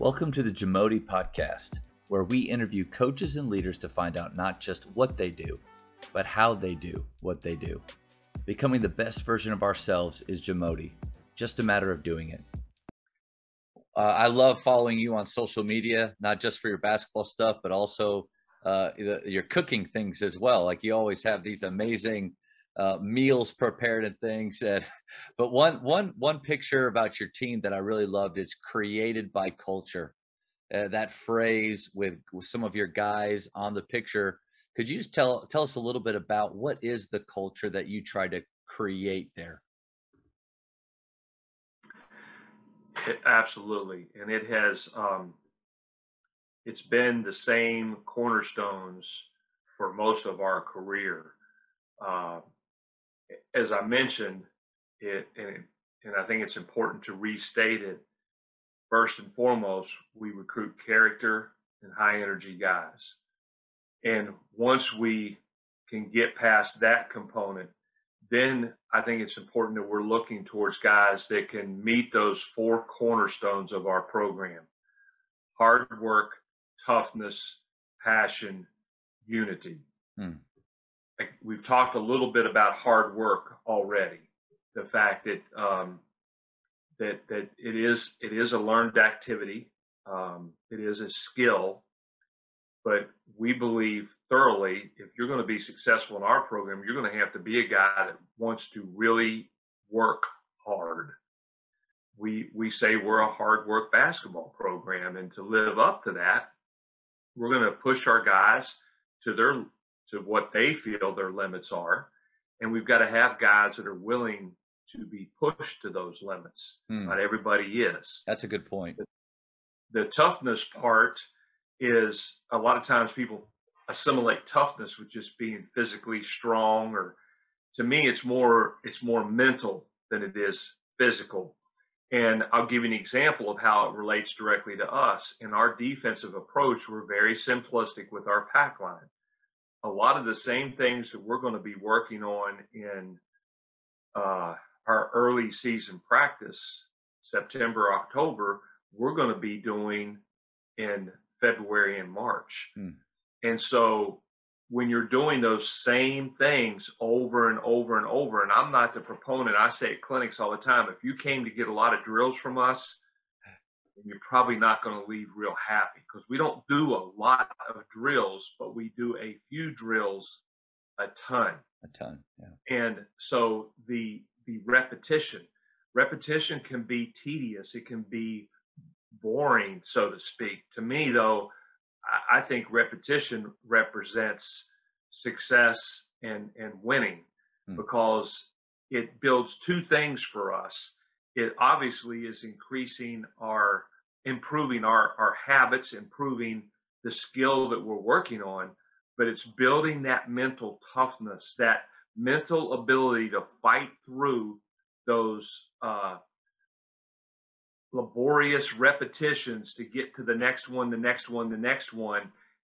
Welcome to the Jamodi Podcast, where we interview coaches and leaders to find out not just what they do, but how they do what they do. Becoming the best version of ourselves is Jamodi, just a matter of doing it. Uh, I love following you on social media, not just for your basketball stuff, but also uh, your cooking things as well. Like you always have these amazing uh, meals prepared and things. And, but one one one picture about your team that I really loved is created by culture. Uh, that phrase with, with some of your guys on the picture. Could you just tell tell us a little bit about what is the culture that you try to create there? It, absolutely, and it has. Um, it's been the same cornerstones for most of our career. Uh, as I mentioned, it and, and I think it's important to restate it. First and foremost, we recruit character and high energy guys. And once we can get past that component, then I think it's important that we're looking towards guys that can meet those four cornerstones of our program hard work, toughness, passion, unity. Hmm we've talked a little bit about hard work already. The fact that um, that that it is it is a learned activity, um, it is a skill, but we believe thoroughly if you're going to be successful in our program, you're going to have to be a guy that wants to really work hard. We we say we're a hard work basketball program, and to live up to that, we're going to push our guys to their to what they feel their limits are. And we've got to have guys that are willing to be pushed to those limits. Hmm. Not everybody is. That's a good point. The, the toughness part is a lot of times people assimilate toughness with just being physically strong or to me it's more it's more mental than it is physical and i'll give you an example of how it relates directly to us in our defensive approach we're very simplistic with our pack line a lot of the same things that we're going to be working on in uh, our early season practice, September, October, we're going to be doing in February and March. Hmm. And so when you're doing those same things over and over and over, and I'm not the proponent, I say at clinics all the time, if you came to get a lot of drills from us, and you're probably not going to leave real happy because we don't do a lot of drills, but we do a few drills a ton. A ton, yeah. And so the the repetition, repetition can be tedious. It can be boring, so to speak. To me, though, I, I think repetition represents success and and winning hmm. because it builds two things for us it obviously is increasing our improving our our habits improving the skill that we're working on but it's building that mental toughness that mental ability to fight through those uh, laborious repetitions to get to the next one the next one the next one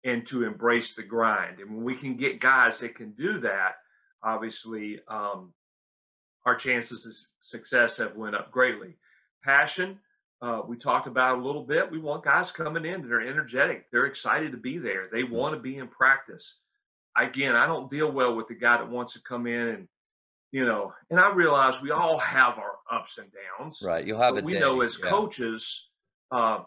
and to embrace the grind. And when we can get guys that can do that obviously um, our chances of success have went up greatly. Passion, uh, we talked about a little bit. We want guys coming in that are energetic. They're excited to be there. They mm-hmm. want to be in practice. Again, I don't deal well with the guy that wants to come in and, you know, and I realize we all have our ups and downs. Right. You'll have it. We day. know as yeah. coaches, uh,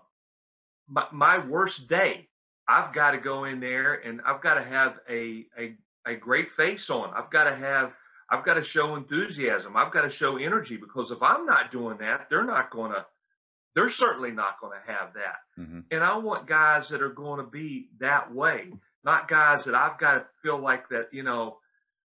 my, my worst day, I've got to go in there and I've got to have a, a, a great face on. I've got to have I've got to show enthusiasm. I've got to show energy because if I'm not doing that, they're not going to, they're certainly not going to have that. Mm-hmm. And I want guys that are going to be that way, not guys that I've got to feel like that, you know,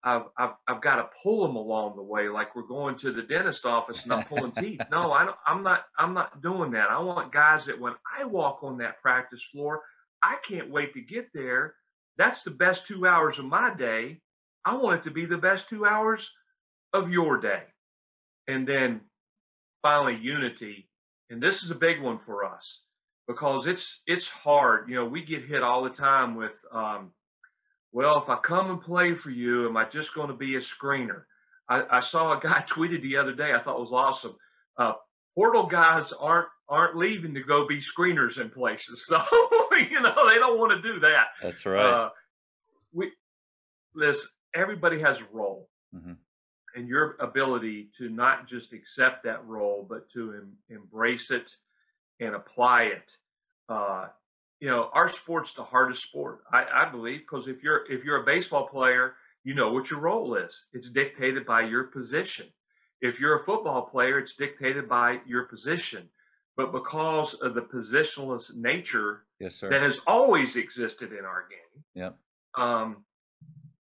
I've, I've, I've got to pull them along the way, like we're going to the dentist office and I'm pulling teeth. No, I don't, I'm not, I'm not doing that. I want guys that when I walk on that practice floor, I can't wait to get there. That's the best two hours of my day I want it to be the best two hours of your day. And then finally, unity. And this is a big one for us because it's it's hard. You know, we get hit all the time with, um, well, if I come and play for you, am I just going to be a screener? I, I, saw a guy tweeted the other day. I thought was awesome. Uh, portal guys aren't aren't leaving to go be screeners in places. So you know they don't want to do that. That's right. Uh, we listen. Everybody has a role, mm-hmm. and your ability to not just accept that role, but to em- embrace it and apply it. Uh, you know, our sport's the hardest sport, I, I believe, because if you're if you're a baseball player, you know what your role is. It's dictated by your position. If you're a football player, it's dictated by your position. But because of the positionless nature yes, sir. that has always existed in our game, yep. um,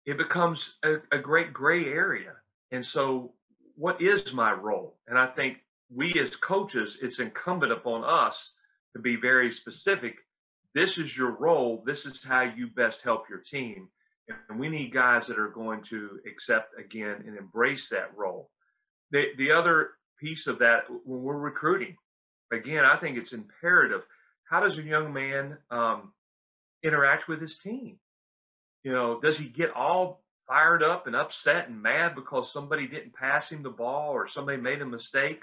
it becomes a, a great gray area. And so, what is my role? And I think we as coaches, it's incumbent upon us to be very specific. This is your role. This is how you best help your team. And we need guys that are going to accept again and embrace that role the the other piece of that when we're recruiting, again, I think it's imperative. How does a young man um, interact with his team? You know, does he get all fired up and upset and mad because somebody didn't pass him the ball or somebody made a mistake,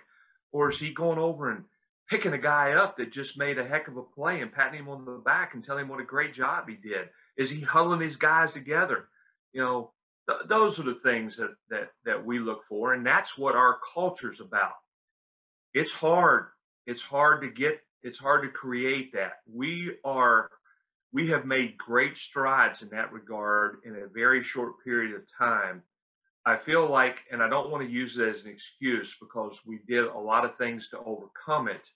or is he going over and picking a guy up that just made a heck of a play and patting him on the back and telling him what a great job he did? Is he huddling these guys together? You know, th- those are the things that that that we look for, and that's what our culture's about. It's hard. It's hard to get. It's hard to create that. We are. We have made great strides in that regard in a very short period of time. I feel like, and I don't want to use it as an excuse because we did a lot of things to overcome it,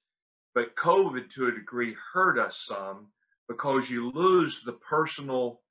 but COVID to a degree hurt us some because you lose the personal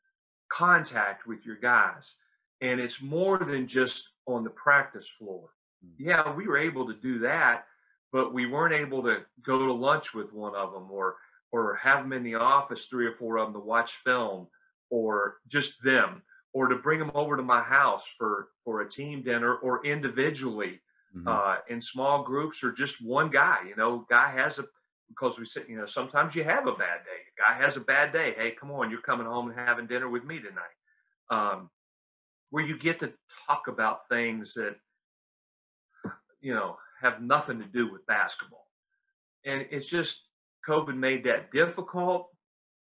contact with your guys and it's more than just on the practice floor. Mm. Yeah, we were able to do that, but we weren't able to go to lunch with one of them or or have them in the office, three or four of them to watch film, or just them, or to bring them over to my house for for a team dinner, or individually mm-hmm. uh, in small groups, or just one guy. You know, guy has a because we said, you know, sometimes you have a bad day. A guy has a bad day. Hey, come on, you're coming home and having dinner with me tonight. Um, where you get to talk about things that you know have nothing to do with basketball and it's just covid made that difficult.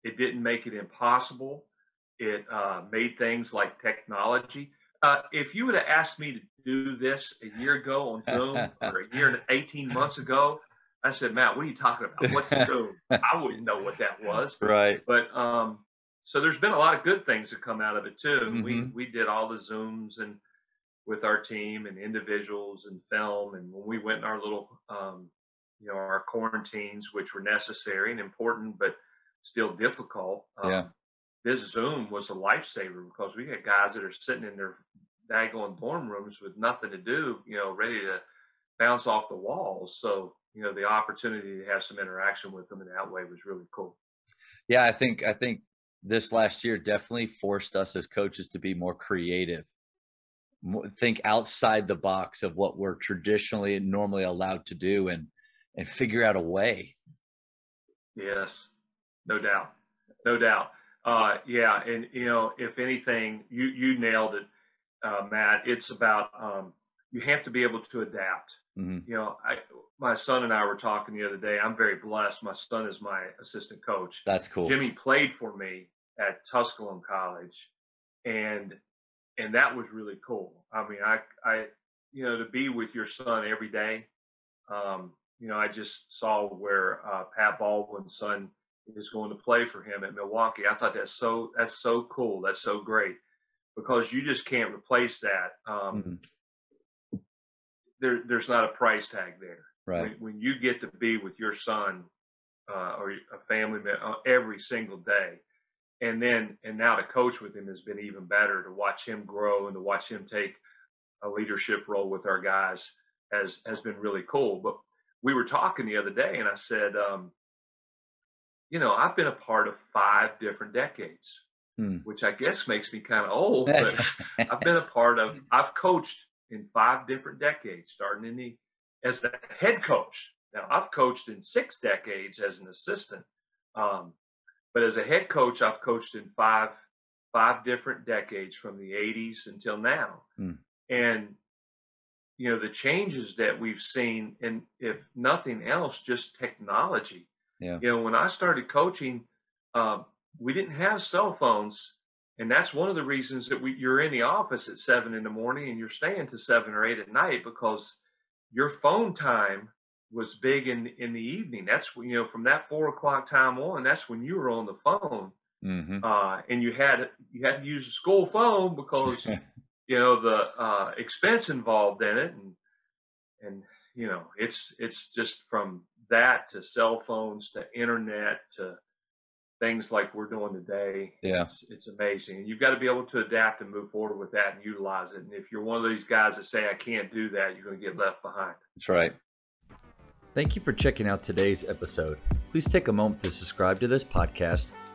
It didn't make it impossible. It uh, made things like technology. Uh, if you would have asked me to do this a year ago on zoom or a year and 18 months ago i said matt what are you talking about? What's zoom? I wouldn't know what that was. Right. But um, so there's been a lot of good things that come out of it too. Mm-hmm. We we did all the zooms and with our team and individuals and film, and when we went in our little, um, you know, our quarantines, which were necessary and important, but still difficult. Um, yeah. This Zoom was a lifesaver because we had guys that are sitting in their daggone dorm rooms with nothing to do, you know, ready to bounce off the walls. So, you know, the opportunity to have some interaction with them in that way was really cool. Yeah, I think I think this last year definitely forced us as coaches to be more creative think outside the box of what we're traditionally and normally allowed to do and and figure out a way. Yes. No doubt. No doubt. Uh yeah and you know if anything you you nailed it uh matt. It's about um you have to be able to adapt. Mm-hmm. you know i my son and i were talking the other day. I'm very blessed. My son is my assistant coach. That's cool. Jimmy played for me at Tusculum College, and and that was really cool. I mean, I I you know to be with your son every day. Um, you know, I just saw where uh, Pat Baldwin's son is going to play for him at Milwaukee. I thought that's so that's so cool. That's so great because you just can't replace that. Um, mm-hmm. There, there's not a price tag there. Right. When, when you get to be with your son uh, or a family member uh, every single day, and then and now to coach with him has been even better to watch him grow and to watch him take a leadership role with our guys has has been really cool but we were talking the other day and i said um, you know i've been a part of five different decades hmm. which i guess makes me kind of old but i've been a part of i've coached in five different decades starting in the as a head coach now i've coached in six decades as an assistant um, but as a head coach, I've coached in five five different decades from the 80s until now. Mm. And you know the changes that we've seen and if nothing else just technology Yeah. you know when i started coaching uh, we didn't have cell phones and that's one of the reasons that we you're in the office at seven in the morning and you're staying to seven or eight at night because your phone time was big in in the evening that's when you know from that four o'clock time on that's when you were on the phone Mm-hmm. uh, and you had you had to use a school phone because you know the uh, expense involved in it and and you know it's it's just from that to cell phones to internet to things like we're doing today Yeah. it's, it's amazing and you've got to be able to adapt and move forward with that and utilize it and if you're one of these guys that say i can't do that you're going to get left behind That's right. Thank you for checking out today's episode. Please take a moment to subscribe to this podcast,